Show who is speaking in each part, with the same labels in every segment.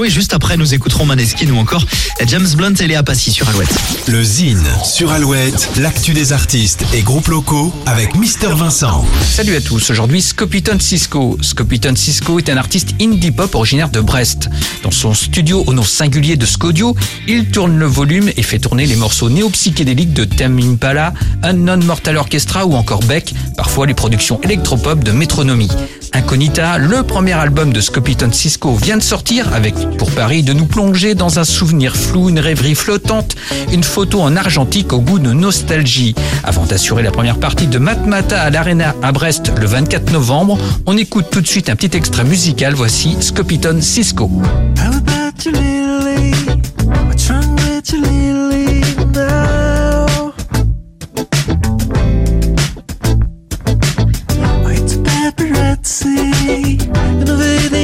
Speaker 1: Cisco. Et juste après, nous écouterons Maneskin ou encore James Blunt et Léa Passy sur Alouette.
Speaker 2: Le Zine sur Alouette, l'actu des artistes et groupes locaux avec Mister Vincent.
Speaker 3: Salut à tous, aujourd'hui Scopiton Cisco. Scopiton Cisco est un artiste indie pop originaire de Brest. Dans son studio au nom singulier de Scodio, il tourne le volume et fait tourner les morceaux néo-psychédéliques de Tame Impala, Unknown Mortal Orchestra ou encore Beck, parfois les productions électropop de Métronomie. Incognita, le premier album de Scopiton Cisco vient de sortir avec pour Paris de nous plonger dans un souvenir flou, une rêverie flottante, une photo en argentique au goût de nostalgie. Avant d'assurer la première partie de Matmata à l'Arena à Brest le 24 novembre, on écoute tout de suite un petit extrait musical. Voici Scopiton Cisco.
Speaker 4: I'd in a way that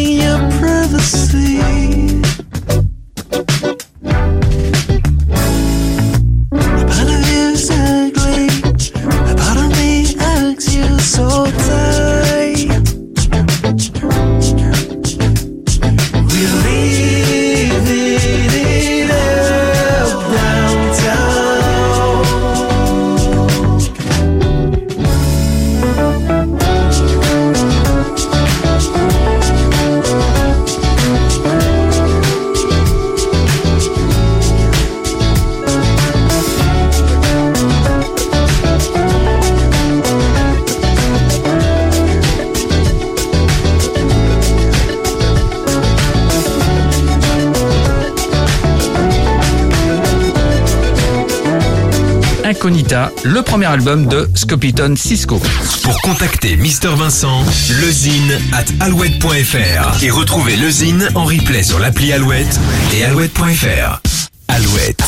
Speaker 3: Incognita, le premier album de Scopiton Cisco.
Speaker 2: Pour contacter Mister Vincent, lezine at alouette.fr et retrouver Lezine en replay sur l'appli Alouette et alouette.fr. Alouette.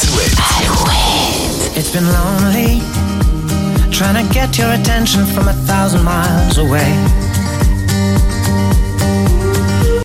Speaker 5: It's been lonely trying to get your attention from a thousand miles away.